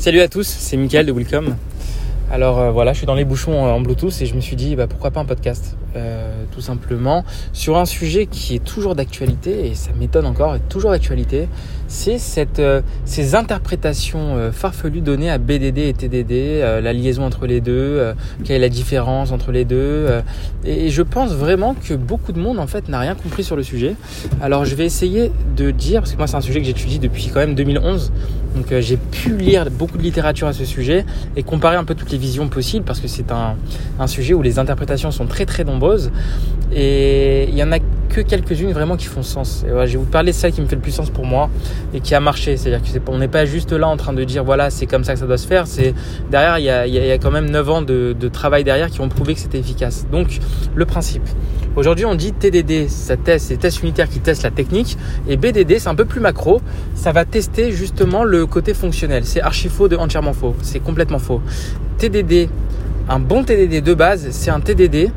Salut à tous, c'est Mickaël de Welcome. Alors euh, voilà, je suis dans les bouchons euh, en Bluetooth et je me suis dit bah, pourquoi pas un podcast euh, tout simplement sur un sujet qui est toujours d'actualité et ça m'étonne encore, est toujours d'actualité. C'est cette ces interprétations farfelues données à BDD et TDD, la liaison entre les deux, quelle est la différence entre les deux. et, je pense vraiment que beaucoup de monde en fait n'a rien compris sur le sujet. Alors je vais essayer de dire parce que moi c'est un sujet que j'étudie depuis quand même 2011. Donc j'ai pu lire beaucoup de littérature à ce sujet et comparer un peu toutes les visions possibles parce que c'est un, un, sujet où les interprétations sont très très nombreuses. Et il y en a que quelques-unes vraiment qui font sens. Et je vais vous parler de celle qui me fait le plus sens pour moi et qui a marché. C'est-à-dire qu'on n'est pas juste là en train de dire voilà c'est comme ça que ça doit se faire. C'est derrière il y, a, il y a, quand même 9 ans de, de travail derrière qui ont prouvé que c'était efficace. Donc le principe. Aujourd'hui on dit TDD, ça teste, c'est test unitaire qui teste la technique et BDD c'est un peu plus macro. Ça va tester justement le côté fonctionnel. C'est archi faux de entièrement faux. C'est complètement faux. TDD, un bon TDD de base, c'est un TDD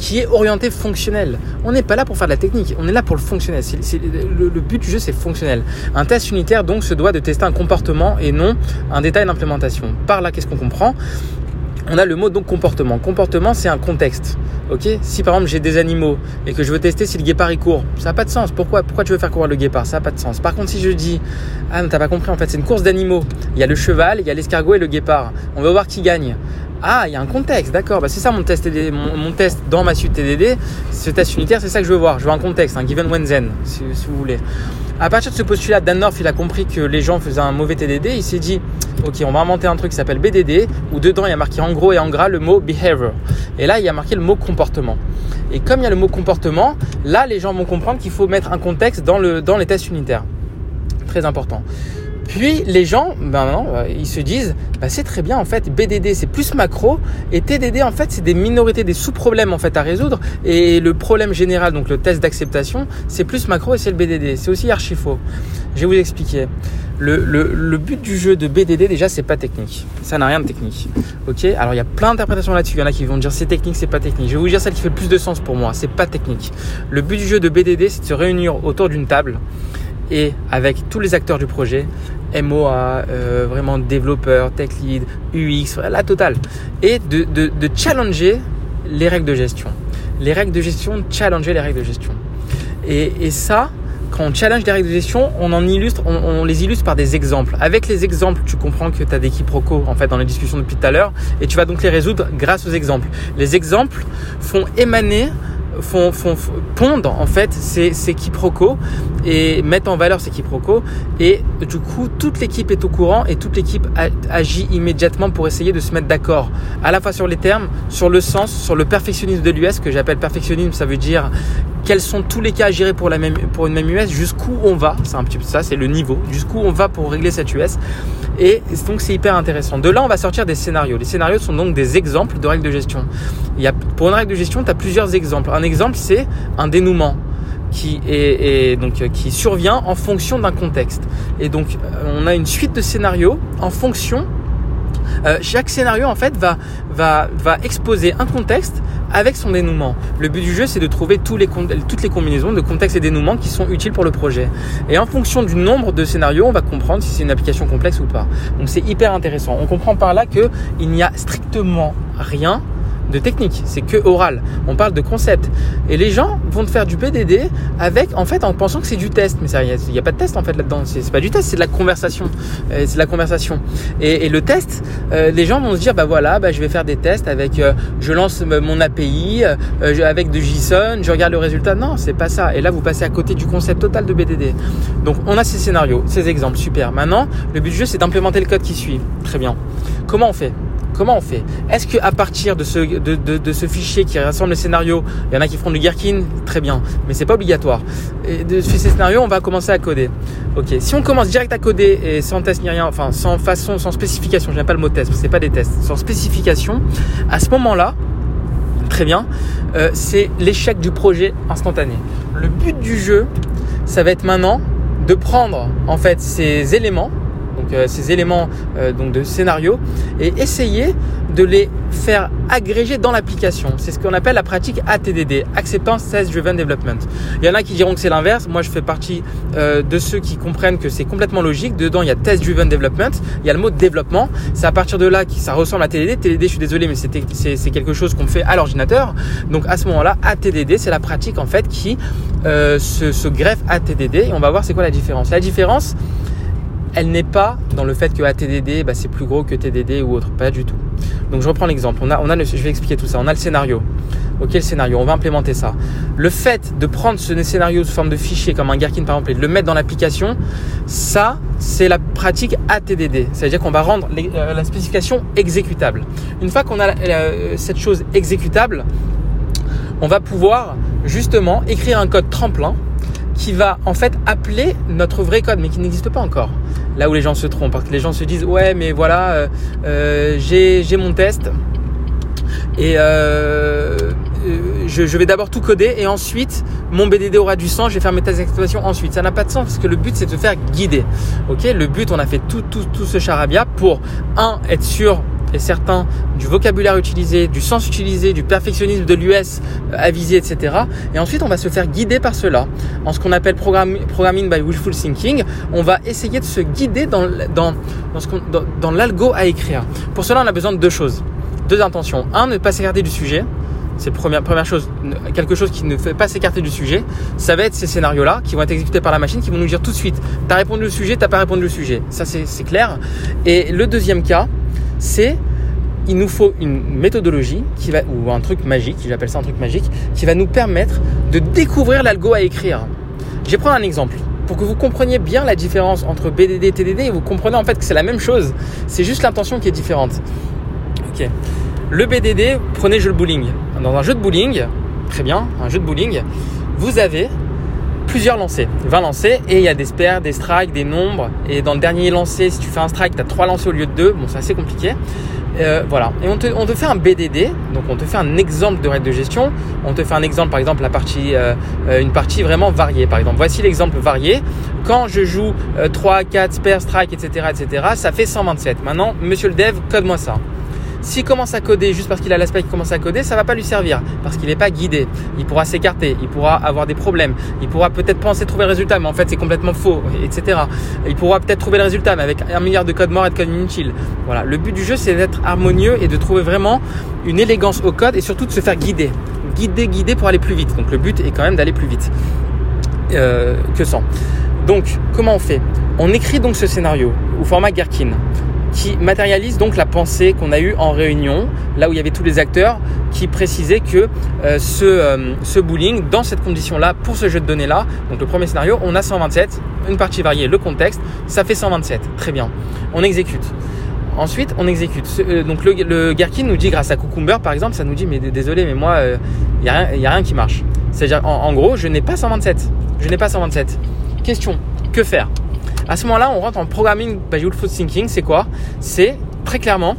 qui est orienté fonctionnel. On n'est pas là pour faire de la technique, on est là pour le fonctionnel. le, but du jeu, c'est fonctionnel. Un test unitaire, donc, se doit de tester un comportement et non un détail d'implémentation. Par là, qu'est-ce qu'on comprend? On a le mot donc comportement. Comportement, c'est un contexte. Ok? Si par exemple j'ai des animaux et que je veux tester si le guépard il court, ça n'a pas de sens. Pourquoi Pourquoi tu veux faire courir le guépard? Ça n'a pas de sens. Par contre, si je dis ah non t'as pas compris en fait c'est une course d'animaux. Il y a le cheval, il y a l'escargot et le guépard. On va voir qui gagne. Ah, il y a un contexte, d'accord. Bah, c'est ça mon test, mon, test dans ma suite TDD. Ce test unitaire, c'est ça que je veux voir. Je veux un contexte, un given when then, si, vous voulez. À partir de ce postulat, Dan North, il a compris que les gens faisaient un mauvais TDD. Il s'est dit, ok, on va inventer un truc qui s'appelle BDD, où dedans il y a marqué en gros et en gras le mot behavior. Et là, il y a marqué le mot comportement. Et comme il y a le mot comportement, là, les gens vont comprendre qu'il faut mettre un contexte dans, le, dans les tests unitaires. Très important. Puis les gens, ben euh, ils se disent, bah, c'est très bien en fait, BDD c'est plus macro et TDD en fait c'est des minorités, des sous-problèmes en fait à résoudre et le problème général, donc le test d'acceptation, c'est plus macro et c'est le BDD. C'est aussi archi faux. Je vais vous expliquer. Le, le, le, but du jeu de BDD déjà c'est pas technique, ça n'a rien de technique. Ok? Alors il y a plein d'interprétations là-dessus. Il y en a qui vont dire c'est technique, c'est pas technique. Je vais vous dire celle qui fait le plus de sens pour moi. C'est pas technique. Le but du jeu de BDD c'est de se réunir autour d'une table et avec tous les acteurs du projet, MOA, euh, vraiment développeur, tech lead, UX, la totale, et de, challenger les règles de gestion. Les règles de gestion, challenger les règles de gestion. Et, ça, quand on challenge les règles de gestion, on en illustre, on, les illustre par des exemples. Avec les exemples, tu comprends que tu as des quiproquos en fait dans les discussions depuis tout à l'heure, et tu vas donc les résoudre grâce aux exemples. Les exemples font émaner font, font, pondent en fait ces, ces quiproquos et mettent en valeur ces quiproquos et du coup toute l'équipe est au courant et toute l'équipe agit immédiatement pour essayer de se mettre d'accord à la fois sur les termes, sur le sens, sur le perfectionnisme de l'US que j'appelle perfectionnisme ça veut dire quels sont tous les cas à gérer pour, la même, pour une même US, jusqu'où on va, c'est un petit peu ça, c'est le niveau, jusqu'où on va pour régler cette US. Et donc c'est hyper intéressant. De là, on va sortir des scénarios. Les scénarios sont donc des exemples de règles de gestion. Il y a, pour une règle de gestion, tu as plusieurs exemples. C'est un dénouement qui est, donc qui survient en fonction d'un contexte. Et donc on a une suite de scénarios en fonction euh, chaque scénario en fait va, va, va exposer un contexte avec son dénouement. Le but du jeu, c'est de trouver tous les, toutes les combinaisons de contexte et dénouement qui sont utiles pour le projet. Et en fonction du nombre de scénarios, on va comprendre si c'est une application complexe ou pas. Donc c'est hyper intéressant. On comprend par là qu'il n'y a strictement rien de technique, c'est que oral. On parle de concept. Et les gens vont te faire du BDD avec, en fait, en pensant que c'est du test. Mais il n'y a, pas de test en fait là-dedans. C'est pas du test, c'est de la conversation. Euh, c'est de la conversation. Et, le test, euh, les gens vont se dire, bah voilà, bah, je vais faire des tests avec, euh, je lance mon API avec de JSON, je regarde le résultat. Non, c'est pas ça. Et là, vous passez à côté du concept total de BDD. Donc, on a ces scénarios, ces exemples, super. Maintenant, le but du jeu, c'est d'implémenter le code qui suit. Très bien. Comment on fait? Comment on fait? Est-ce qu'à partir de ce, fichier qui rassemble les scénarios, il y en a qui feront du Gherkin? Très bien, mais c'est pas obligatoire. Et de ces scénarios, on va commencer à coder. Ok, si on commence direct à coder et sans test ni rien, enfin sans façon, sans spécification, j'aime pas le mot test, c'est pas des tests, sans spécification, à ce moment-là, très bien, euh, c'est l'échec du projet instantané. Le but du jeu, ça va être maintenant de prendre en fait ces éléments ces éléments euh, donc de scénario et essayer de les faire agréger dans l'application. C'est ce qu'on appelle la pratique ATDD, Acceptance Test Driven Development. Il y en a qui diront que c'est l'inverse. Moi, je fais partie euh, de ceux qui comprennent que c'est complètement logique. Dedans, il y a Test Driven Development, il y a le mot développement. C'est à partir de là que ça ressemble à TDD. TDD, je suis désolé, mais c'est quelque chose qu'on fait à l'ordinateur. Donc à ce moment-là, ATDD, c'est la pratique en fait qui se, se greffe à TDD. Et on va voir c'est quoi la différence. La différence, elle n'est pas dans le fait que ATDD, bah, c'est plus gros que TDD ou autre. Pas du tout. Donc je reprends l'exemple. On a, on a je vais expliquer tout ça. On a le scénario. Ok, le scénario, on va implémenter ça. Le fait de prendre ce scénario sous forme de fichier comme un Gherkin par exemple et de le mettre dans l'application, ça, c'est la pratique ATDD. C'est-à-dire qu'on va rendre euh, la spécification exécutable. Une fois qu'on a euh, cette chose exécutable, on va pouvoir justement écrire un code tremplin qui va en fait appeler notre vrai code, mais qui n'existe pas encore là où les gens se trompent. Parce que les gens se disent ouais mais voilà euh, euh, j'ai mon test et euh, je, vais d'abord tout coder et ensuite mon BDD aura du sens, je vais faire mes tests d'exploitation ensuite. Ça n'a pas de sens parce que le but c'est de se faire guider. Ok, le but on a fait tout, tout, tout ce charabia pour un être sûr et certain du vocabulaire utilisé, du sens utilisé, du perfectionnisme de l'US avisé, etc. Et ensuite, on va se faire guider par cela. En ce qu'on appelle programming by willful thinking, on va essayer de se guider dans, dans, dans, l'algo à écrire. Pour cela, on a besoin de deux choses. Deux intentions. Un, ne pas s'écarter du sujet. C'est la première, première chose, quelque chose qui ne fait pas s'écarter du sujet. Ça va être ces scénarios-là qui vont être exécutés par la machine, qui vont nous dire tout de suite, tu as répondu le sujet, t'as pas répondu le sujet. Ça, c'est clair. Et le deuxième cas, c'est il nous faut une méthodologie qui va, ou un truc magique, j'appelle ça un truc magique, qui va nous permettre de découvrir l'algo à écrire. Je vais prendre un exemple pour que vous compreniez bien la différence entre BDD et TDD et vous comprenez en fait que c'est la même chose. C'est juste l'intention qui est différente. Ok. Le BDD, prenez jeu de bowling. Dans un jeu de bowling, très bien, un jeu de bowling, vous avez plusieurs lancers, 20 lancers, et il y a des spares, des strikes, des nombres. Et dans le dernier lancer, si tu fais un strike, tu as 3 lancers au lieu de 2. Bon, c'est assez compliqué. Euh, voilà. Et on te, on te, fait un BDD, donc on te fait un exemple de règle de gestion. On te fait un exemple, par exemple, la partie, euh, euh, une partie vraiment variée. Par exemple, voici l'exemple varié. Quand je joue 3, 4, spare, strike, etc., etc., ça fait 127. Maintenant, monsieur le dev, code-moi ça. S'il commence à coder juste parce qu'il a l'aspect qui commence à coder, ça va pas lui servir parce qu'il n'est pas guidé. Il pourra s'écarter, il pourra avoir des problèmes, il pourra peut-être penser trouver le résultat, mais en fait c'est complètement faux, etc. Il pourra peut-être trouver le résultat, mais avec un milliard de codes morts et de codes inutiles. Voilà. Le but du jeu, c'est d'être harmonieux et de trouver vraiment une élégance au code et surtout de se faire guider, guider, guider pour aller plus vite. Donc le but est quand même d'aller plus vite euh, que sans. Donc comment on fait? On écrit donc ce scénario au format Gherkin qui matérialise donc la pensée qu'on a eue en réunion, là où il y avait tous les acteurs qui précisaient que euh, ce, euh, ce bowling, dans cette condition-là, pour ce jeu de données-là, donc le premier scénario, on a 127, une partie variée, le contexte, ça fait 127. Très bien. On exécute. Ensuite, on exécute. Euh, donc le, le nous dit, grâce à Cucumber par exemple, ça nous dit, mais désolé, mais moi, il n'y a, rien qui marche. C'est-à-dire, en gros, je n'ai pas 127. Je n'ai pas 127. Question, que faire? À ce moment-là, on rentre en programming by Food Thinking. C'est quoi? C'est très clairement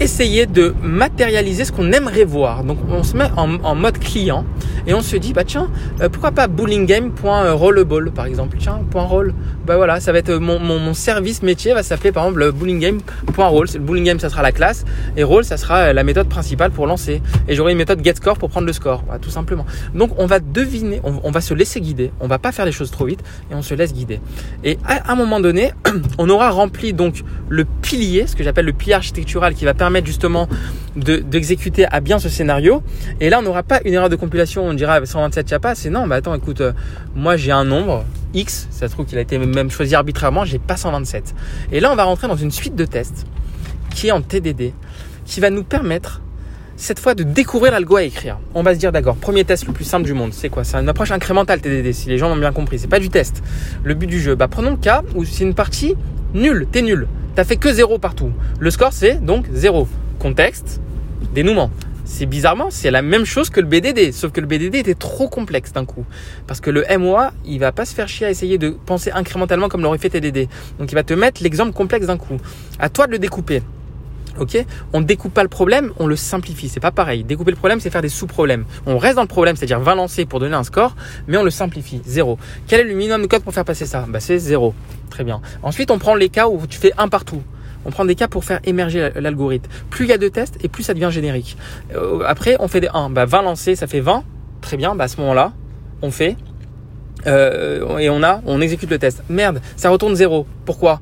essayer de matérialiser ce qu'on aimerait voir. Donc on se met en, mode client et on se dit bah tiens euh, pourquoi pas bowlinggame.rollable par exemple tiens point roll bah voilà ça va être mon, mon, service métier va s'appeler par exemple bowlinggame.roll le bowling game ça sera la classe et roll ça sera euh, la méthode principale pour lancer. Et j'aurai une méthode getScore pour prendre le score tout simplement. Donc on va deviner on, va se laisser guider. On va pas faire les choses trop vite et on se laisse guider. Et à un moment donné on aura rempli donc le pilier ce que j'appelle le pilier architectural qui va permettre justement d'exécuter à bien ce scénario. Et là, on n'aura pas une erreur de compilation, on dira 127 il n'y a pas. C'est non, bah attends, écoute, euh, moi j'ai un nombre X, ça se trouve qu'il a été même choisi arbitrairement, j'ai pas 127. Et là, on va rentrer dans une suite de tests qui est en TDD, qui va nous permettre cette fois de découvrir l'algo à écrire. On va se dire d'accord, premier test le plus simple du monde, c'est quoi? C'est une approche incrémentale TDD, si les gens l'ont bien compris, c'est pas du test. Le but du jeu, bah prenons le cas où c'est une partie nulle, t'es nul. T'as fait que zéro partout. Le score, c'est donc zéro. Contexte, dénouement. C'est bizarrement, c'est la même chose que le BDD, sauf que le BDD était trop complexe d'un coup. Parce que le MOA, il va pas se faire chier à essayer de penser incrémentalement comme l'aurait fait TDD. Donc il va te mettre l'exemple complexe d'un coup. À toi de le découper. Ok? On ne découpe pas le problème, on le simplifie. C'est pas pareil. Découper le problème, c'est faire des sous-problèmes. On reste dans le problème, c'est-à-dire 20 lancers pour donner un score, mais on le simplifie. Zéro. Quel est le minimum de code pour faire passer ça? Bah, C'est zéro. Très bien. Ensuite, on prend les cas où tu fais un partout. On prend des cas pour faire émerger l'algorithme. Plus il y a de tests et plus ça devient générique. Euh, après, on fait des 1. Bah, 20 lancers, ça fait 20. Très bien. Bah, à ce moment-là, on fait euh, et on a, on exécute le test. Merde, ça retourne zéro. Pourquoi?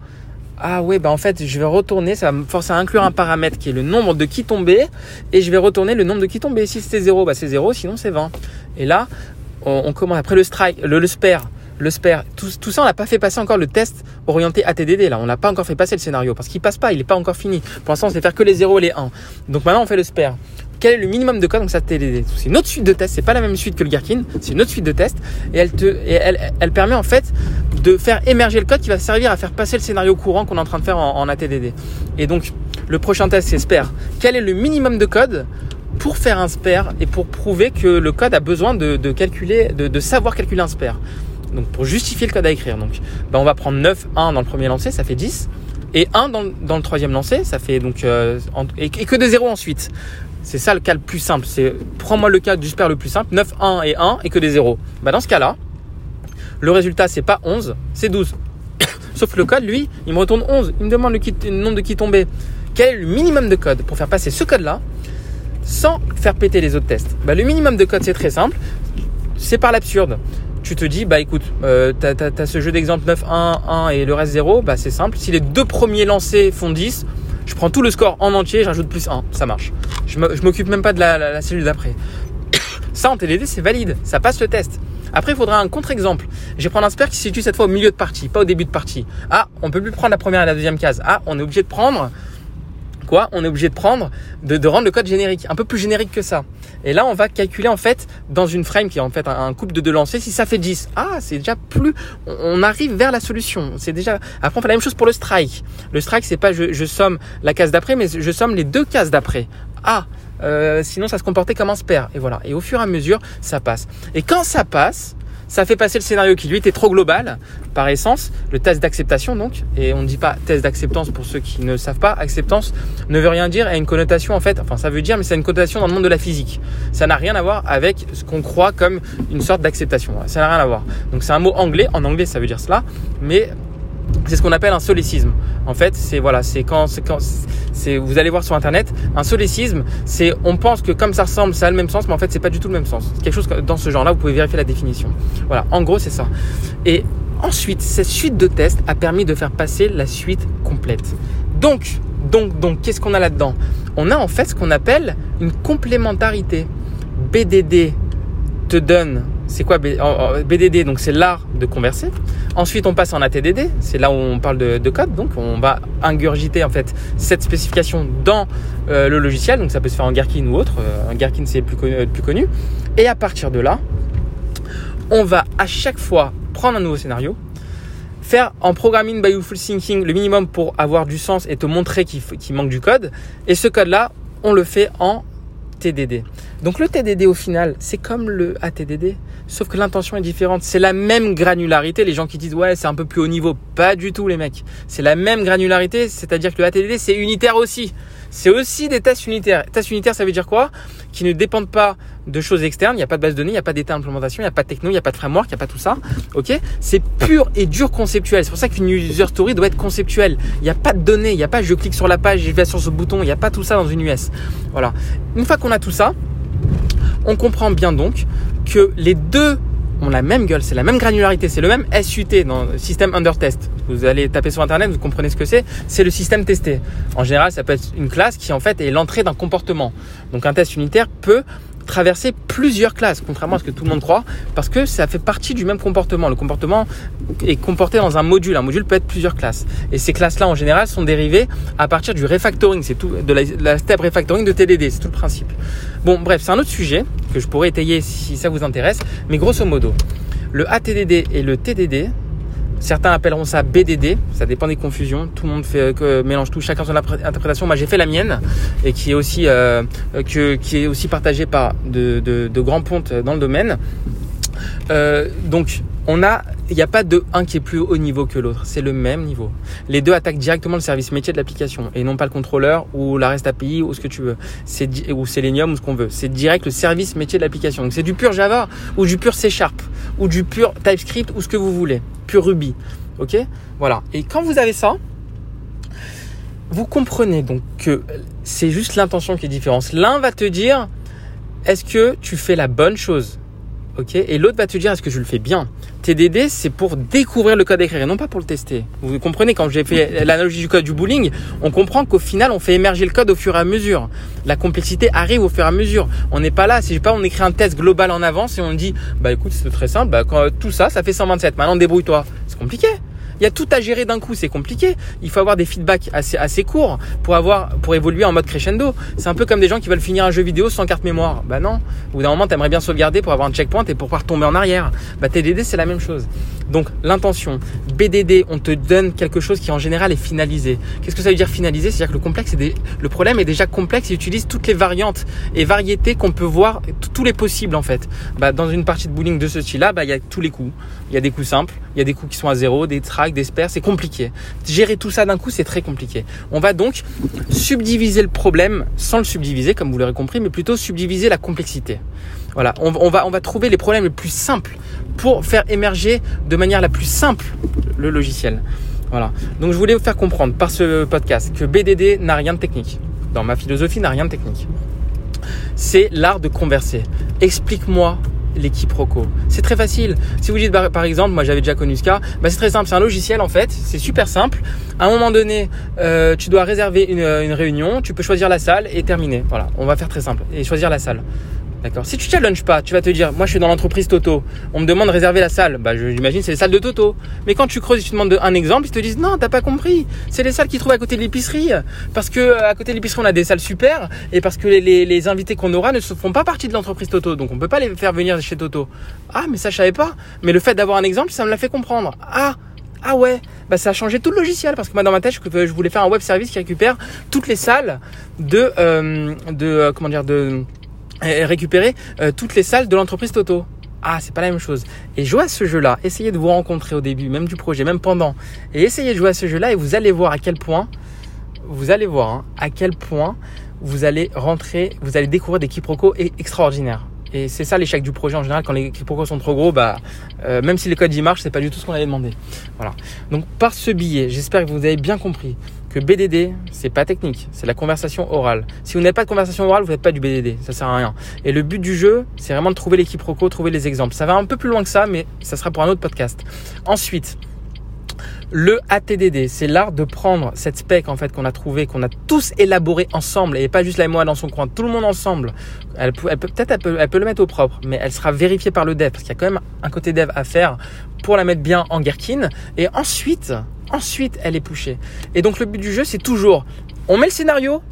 Ah ouais, bah en fait, je vais retourner, ça va me forcer à inclure un paramètre qui est le nombre de qui tombés, et je vais retourner le nombre de qui tombés. Si c'était 0, bah c'est 0, sinon c'est 20. Et là, on, commence après le strike, le, le spare, le spare. Tout, ça, on n'a pas fait passer encore le test orienté ATDD, là. On n'a pas encore fait passer le scénario, parce qu'il passe pas, il n'est pas encore fini. Pour l'instant, on sait faire que les 0 et les 1. Donc maintenant, on fait le spare quel est le minimum de code? Donc ça TDD c'est une autre suite de tests c'est pas la même suite que le Gherkin c'est une autre suite de tests et elle permet en fait de faire émerger le code qui va servir à faire passer le scénario courant qu'on est en train de faire en, ATDD et donc le prochain test c'est spare quel est le minimum de code pour faire un spare et pour prouver que le code a besoin de, calculer de, de, savoir calculer un spare? Donc pour justifier le code à écrire donc bah, on va prendre 9 1 dans le premier lancer ça fait 10 et 1 dans, dans le troisième lancer ça fait donc euh, et, que de 0 ensuite c'est ça le cas le plus simple. Prends-moi le cas du super le plus simple, 9, 1 et 1 et que des 0. Bah dans ce cas-là, le résultat c'est pas 11, c'est 12. Sauf que le code, lui, il me retourne 11. Il me demande le, nombre de qui tomber. Quel est le minimum de code pour faire passer ce code-là sans faire péter les autres tests? Bah, Le minimum de code, c'est très simple. C'est par l'absurde. Tu te dis, bah écoute, euh, tu ce jeu d'exemple 9, 1, 1 et le reste 0, bah c'est simple. Si les deux premiers lancés font 10, je prends tout le score en entier, j'ajoute plus 1, ça marche. Je m'occupe même pas de la, cellule d'après. Ça en TDD c'est valide, ça passe le test. Après, il faudra un contre-exemple. Je vais prendre un spare qui se situe cette fois au milieu de partie, pas au début de partie. Ah, on peut plus prendre la première et la deuxième case. Ah, on est obligé de prendre quoi On est obligé de prendre, de, rendre le code générique, un peu plus générique que ça. Et là, on va calculer en fait dans une frame qui est en fait un, couple de deux lancers, si ça fait 10. Ah, c'est déjà plus, on, arrive vers la solution. C'est déjà. Après, on fait la même chose pour le strike. Le strike, c'est pas je, somme la case d'après, mais je somme les deux cases d'après. Ah, euh, sinon ça se comportait comme un spare. Et voilà. Et au fur et à mesure, ça passe. Et quand ça passe, ça fait passer le scénario qui lui était trop global par essence, le test d'acceptation donc, et on ne dit pas test d'acceptance pour ceux qui ne savent pas, acceptance ne veut rien dire, a une connotation en fait, enfin ça veut dire mais c'est une connotation dans le monde de la physique. Ça n'a rien à voir avec ce qu'on croit comme une sorte d'acceptation, ça n'a rien à voir. Donc c'est un mot anglais, en anglais ça veut dire cela, mais c'est ce qu'on appelle un solécisme. En fait, c'est voilà, c'est quand, quand c'est, vous allez voir sur internet, un solécisme, c'est on pense que comme ça ressemble, ça a le même sens, mais en fait, c'est pas du tout le même sens. C'est quelque chose dans ce genre-là, vous pouvez vérifier la définition. Voilà, en gros, c'est ça. Et ensuite, cette suite de tests a permis de faire passer la suite complète. Donc, donc, donc, qu'est-ce qu'on a là-dedans? On a en fait ce qu'on appelle une complémentarité. BDD te donne c'est quoi BDD Donc c'est l'art de converser. Ensuite, on passe en ATDD. C'est là où on parle de, code. Donc on va ingurgiter en fait cette spécification dans euh, le logiciel. Donc ça peut se faire en Gherkin ou autre. Euh, un Gherkin c'est plus connu, plus connu. Et à partir de là, on va à chaque fois prendre un nouveau scénario, faire en programming by full thinking le minimum pour avoir du sens et te montrer qu'il manque du code. Et ce code-là, on le fait en TDD. Donc le TDD au final, c'est comme le ATDD, sauf que l'intention est différente. C'est la même granularité. Les gens qui disent ouais, c'est un peu plus haut niveau, pas du tout les mecs. C'est la même granularité, c'est-à-dire que le ATDD c'est unitaire aussi. C'est aussi des tests unitaires. Tests unitaires, ça veut dire quoi? Qui ne dépendent pas de choses externes. Il n'y a pas de base de données, il n'y a pas d'état d'implémentation, il n'y a pas de techno, il n'y a pas de framework, il n'y a pas tout ça. Ok? C'est pur et dur conceptuel. C'est pour ça qu'une user story doit être conceptuelle. Il n'y a pas de données, il n'y a pas je clique sur la page, je vais sur ce bouton. Il n'y a pas tout ça dans une US. Voilà. Une fois qu'on a tout ça, on comprend bien donc que les deux ont la même gueule, c'est la même granularité, c'est le même SUT dans le système under test. Vous allez taper sur internet, vous comprenez ce que c'est, c'est le système testé. En général, ça peut être une classe qui en fait est l'entrée d'un comportement. Donc un test unitaire peut traverser plusieurs classes, contrairement à ce que tout le monde croit, parce que ça fait partie du même comportement. Le comportement est comporté dans un module. Un module peut être plusieurs classes. Et ces classes-là, en général, sont dérivées à partir du refactoring. C'est tout, de la, step refactoring de TDD. C'est tout le principe. Bon, bref, c'est un autre sujet que je pourrais étayer si ça vous intéresse. Mais grosso modo, le ATDD et le TDD, Certains appelleront ça BDD, ça dépend des confusions. Tout le monde fait, que, mélange tout, chacun son interprétation. Moi, j'ai fait la mienne et qui est aussi euh, partagée par de, grands pontes dans le domaine. Euh, donc, on a, il n'y a pas de un qui est plus haut niveau que l'autre. C'est le même niveau. Les deux attaquent directement le service métier de l'application et non pas le contrôleur ou la REST API ou ce que tu veux. C'est ou Selenium ou ce qu'on veut. C'est direct le service métier de l'application. Donc c'est du pur Java ou du pur C Sharp ou du pur TypeScript ou ce que vous voulez. Pur Ruby. Ok? Voilà. Et quand vous avez ça, vous comprenez donc que c'est juste l'intention qui est différente. L'un va te dire, est-ce que tu fais la bonne chose? Ok Et l'autre va te dire, est-ce que je le fais bien? TDD, c'est pour découvrir le code écrit et non pas pour le tester. Vous comprenez, quand j'ai fait l'analogie du code du bowling, on comprend qu'au final, on fait émerger le code au fur et à mesure. La complexité arrive au fur et à mesure. On n'est pas là, si pas on écrit un test global en avance et on dit, bah écoute, c'est très simple, bah, quand, tout ça, ça fait 127. Maintenant, débrouille-toi. C'est compliqué. Il y a tout à gérer d'un coup, c'est compliqué. Il faut avoir des feedbacks assez, courts pour avoir, pour évoluer en mode crescendo. C'est un peu comme des gens qui veulent finir un jeu vidéo sans carte mémoire. Bah non. Au bout d'un moment, t'aimerais bien sauvegarder pour avoir un checkpoint et pour pouvoir tomber en arrière. Bah TDD, c'est la même chose. Donc, l'intention. BDD, on te donne quelque chose qui en général est finalisé. Qu'est-ce que ça veut dire finalisé? C'est-à-dire que le complexe le problème est déjà complexe. Il utilise toutes les variantes et variétés qu'on peut voir, tous les possibles en fait. Bah, dans une partie de bowling de ce style-là, bah, il y a tous les coups. Il y a des coups simples, il y a des coups qui sont à zéro, des tracks, des spares, c'est compliqué. Gérer tout ça d'un coup, c'est très compliqué. On va donc subdiviser le problème sans le subdiviser, comme vous l'aurez compris, mais plutôt subdiviser la complexité. Voilà, on va trouver les problèmes les plus simples pour faire émerger de manière la plus simple le logiciel. Voilà. Donc je voulais vous faire comprendre par ce podcast que BDD n'a rien de technique. Dans ma philosophie, n'a rien de technique. C'est l'art de converser. Explique-moi l'équipe Roco. C'est très facile. Si vous dites bah, par exemple, moi j'avais déjà connu ce cas, bah, c'est très simple. C'est un logiciel en fait. C'est super simple. À un moment donné, euh, tu dois réserver une, réunion. Tu peux choisir la salle et terminer. Voilà. On va faire très simple et choisir la salle. D'accord. Si tu challenges pas, tu vas te dire, moi je suis dans l'entreprise Toto, on me demande de réserver la salle. Bah, j'imagine c'est les salles de Toto. Mais quand tu creuses et tu demandes un exemple, ils te disent non, t'as pas compris. C'est les salles qui trouvent à côté de l'épicerie, parce que euh, à côté de l'épicerie on a des salles super, et parce que les, invités qu'on aura ne font pas partie de l'entreprise Toto, donc on peut pas les faire venir chez Toto. Ah, mais ça je savais pas. Mais le fait d'avoir un exemple, ça me l'a fait comprendre. Ah. Ah ouais, bah ça a changé tout le logiciel parce que moi dans ma tête je voulais faire un web service qui récupère toutes les salles de euh, de euh, comment dire de récupérer euh, toutes les salles de l'entreprise Toto. Ah, c'est pas la même chose. Et jouer à ce jeu-là, essayez de vous rencontrer au début, même du projet, même pendant, et essayez de jouer à ce jeu-là et vous allez voir à quel point, vous allez voir hein, à quel point vous allez rentrer, vous allez découvrir des quiproquos extraordinaires. Et c'est ça l'échec du projet en général. Quand les quiproquos sont trop gros, bah, euh, même si les codes y marchent, c'est pas du tout ce qu'on avait demandé. Voilà. Donc par ce billet, j'espère que vous avez bien compris que BDD, c'est pas technique, c'est la conversation orale. Si vous n'avez pas de conversation orale, vous n'êtes pas du BDD, ça sert à rien. Et le but du jeu, c'est vraiment de trouver l'équipe Roco, trouver les exemples. Ça va un peu plus loin que ça, mais ça sera pour un autre podcast. Ensuite, le ATDD, c'est l'art de prendre cette spec en fait qu'on a trouvé, qu'on a tous élaboré ensemble et pas juste la moi dans son coin, tout le monde ensemble. Elle peut, elle peut peut-être elle peut, elle peut le mettre au propre, mais elle sera vérifiée par le dev parce qu'il y a quand même un côté dev à faire pour la mettre bien en Gherkin. Et ensuite, Ensuite, elle est pushée. Et donc le but du jeu, c'est toujours, on met le scénario,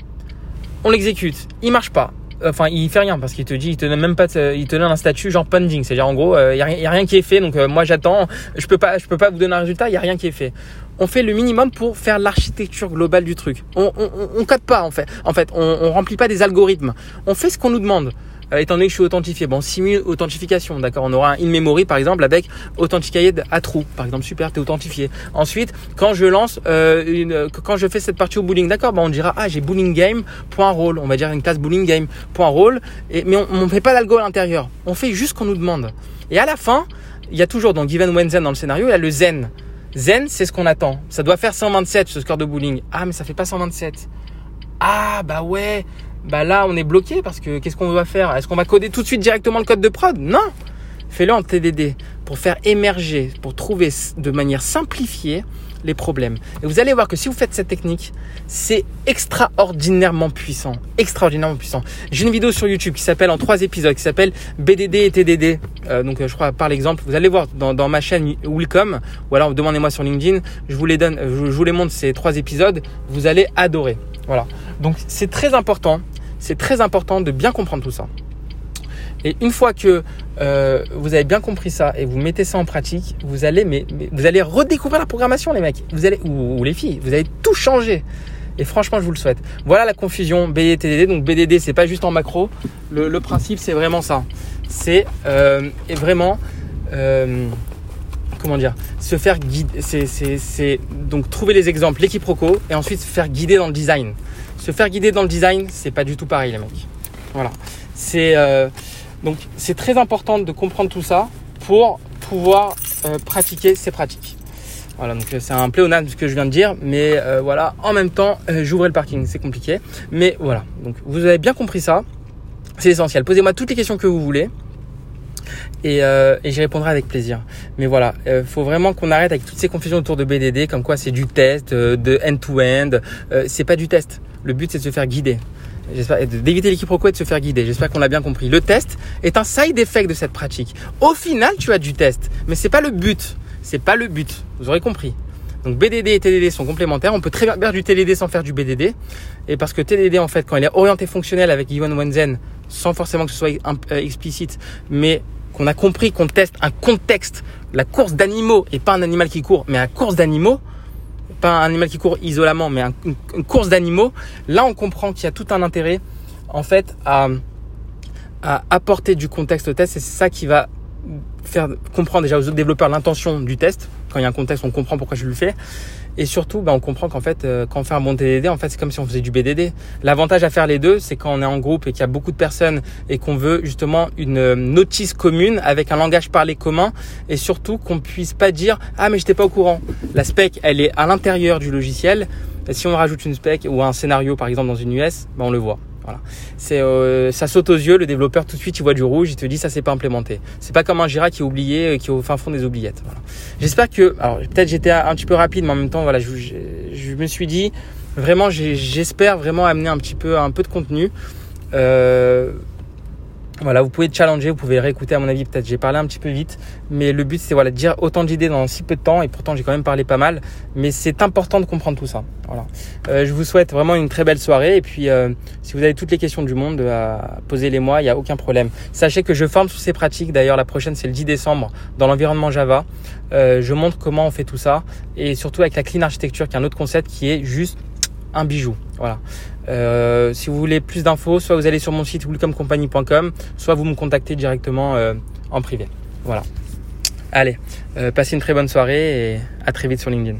on l'exécute. Il marche pas. Enfin, il fait rien parce qu'il te dit, il te donne même pas, il te donne un statut genre pending. C'est-à-dire en gros, euh, il y, a rien qui est fait. Donc euh, moi j'attends. Je peux pas, je peux pas vous donner un résultat. Il y a rien qui est fait. On fait le minimum pour faire l'architecture globale du truc. On, on, on, code pas en fait. En fait, on, on remplit pas des algorithmes. On fait ce qu'on nous demande. Euh, étant donné que je suis authentifié. Bon, simule authentification, d'accord. On aura un in-memory par exemple avec authenticated à true, par exemple. Super, t'es authentifié. Ensuite, quand je lance euh, une, quand je fais cette partie au bowling, d'accord, bah on dira ah j'ai bowling game point rôle. On va dire une classe bowling game point rôle. Mais on, ne fait pas d'algo à l'intérieur. On fait juste ce qu'on nous demande. Et à la fin, il y a toujours dans given when zen dans le scénario, il y a le zen. Zen, c'est ce qu'on attend. Ça doit faire 127 ce score de bowling. Ah mais ça fait pas 127. Ah bah ouais, bah là on est bloqué parce que qu'est-ce qu'on va faire? Est-ce qu'on va coder tout de suite directement le code de prod? Non Fais-le en TDD pour faire émerger, pour trouver de manière simplifiée les problèmes. Et vous allez voir que si vous faites cette technique, c'est extraordinairement puissant. Extraordinairement puissant. J'ai une vidéo sur YouTube qui s'appelle en trois épisodes, qui s'appelle BDD et TDD. Euh, donc euh, je crois par l'exemple, vous allez voir dans, dans ma chaîne Welcome, ou alors demandez-moi sur LinkedIn, je vous les donne, je vous les montre ces trois épisodes, vous allez adorer. Voilà. Donc c'est très important c'est très important de bien comprendre tout ça. Et une fois que euh, vous avez bien compris ça et vous mettez ça en pratique, vous allez, mais, vous allez redécouvrir la programmation, les mecs. Vous allez, ou, les filles, vous allez tout changer. Et franchement, je vous le souhaite. Voilà la confusion BDD TDD. Donc BDD, c'est pas juste en macro. Le, principe, c'est vraiment ça. C'est euh, vraiment euh, comment dire, se faire guider, c'est donc trouver les exemples, les quiproquos, et ensuite se faire guider dans le design. Se faire guider dans le design, c'est pas du tout pareil, les mecs. Voilà. C'est euh, donc c'est très important de comprendre tout ça pour pouvoir euh, pratiquer ces pratiques. Voilà, donc c'est un pléonasme ce que je viens de dire, mais euh, voilà, en même temps, j'ouvrais le parking, c'est compliqué, mais voilà. Donc vous avez bien compris ça, c'est essentiel. Posez-moi toutes les questions que vous voulez et, euh, et j'y répondrai avec plaisir. Mais voilà, il euh, faut vraiment qu'on arrête avec toutes ces confusions autour de BDD, comme quoi c'est du test, euh, de end-to-end. C'est pas du test. Le but c'est de se faire guider. J'espère d'éviter l'équipe et de se faire guider. J'espère qu'on l'a bien compris. Le test est un side effect de cette pratique. Au final, tu as du test, mais c'est pas le but. C'est pas le but. Vous aurez compris. Donc BDD et TDD sont complémentaires. On peut très bien faire du TDD sans faire du BDD. Et parce que TDD, en fait, quand il est orienté fonctionnel avec Ivan Wenzen, sans forcément que ce soit explicite, mais qu'on a compris qu'on teste un contexte, la course d'animaux et pas un animal qui court, mais un course d'animaux, pas un animal qui court isolément, mais une, course d'animaux, là on comprend qu'il y a tout un intérêt en fait à, à apporter du contexte au test et c'est ça qui va faire comprendre déjà aux autres développeurs l'intention du test. Quand il y a un contexte, on comprend pourquoi je le fais. Et surtout, bah, on comprend qu'en fait, euh, quand on fait un bon TDD, en fait, c'est comme si on faisait du BDD. L'avantage à faire les deux, c'est quand on est en groupe et qu'il y a beaucoup de personnes et qu'on veut justement une euh, notice commune avec un langage parlé commun et surtout qu'on puisse pas dire ah mais j'étais pas au courant. La spec, elle est à l'intérieur du logiciel. Et si on rajoute une spec ou un scénario par exemple dans une US, bah, on le voit. Voilà. Euh, ça saute aux yeux, le développeur tout de suite il voit du rouge, il te dit ça c'est pas implémenté. C'est pas comme un Jira qui est oublié, euh, qui est au fin fond des oubliettes. J'espère que, alors peut-être j'étais un petit peu rapide, mais en même temps voilà, je, je, me suis dit vraiment, j'espère vraiment amener un petit peu un peu de contenu. Euh, voilà, vous pouvez challenger, vous pouvez réécouter à mon avis, peut-être j'ai parlé un petit peu vite, mais le but c'est voilà, de dire autant d'idées dans si peu de temps, et pourtant j'ai quand même parlé pas mal, mais c'est important de comprendre tout ça. Voilà. Euh, je vous souhaite vraiment une très belle soirée, et puis euh, si vous avez toutes les questions du monde, euh, posez-les moi, il n'y a aucun problème. Sachez que je forme sous ces pratiques, d'ailleurs la prochaine c'est le 10 décembre dans l'environnement Java. je montre comment on fait tout ça, et surtout avec la clean architecture qui est un autre concept qui est juste un bijou. Voilà. Euh, si vous voulez plus d'infos, soit vous allez sur mon site welcomecompany.com, soit vous me contactez directement euh, en privé. Voilà. Allez, euh, passez une très bonne soirée et à très vite sur LinkedIn.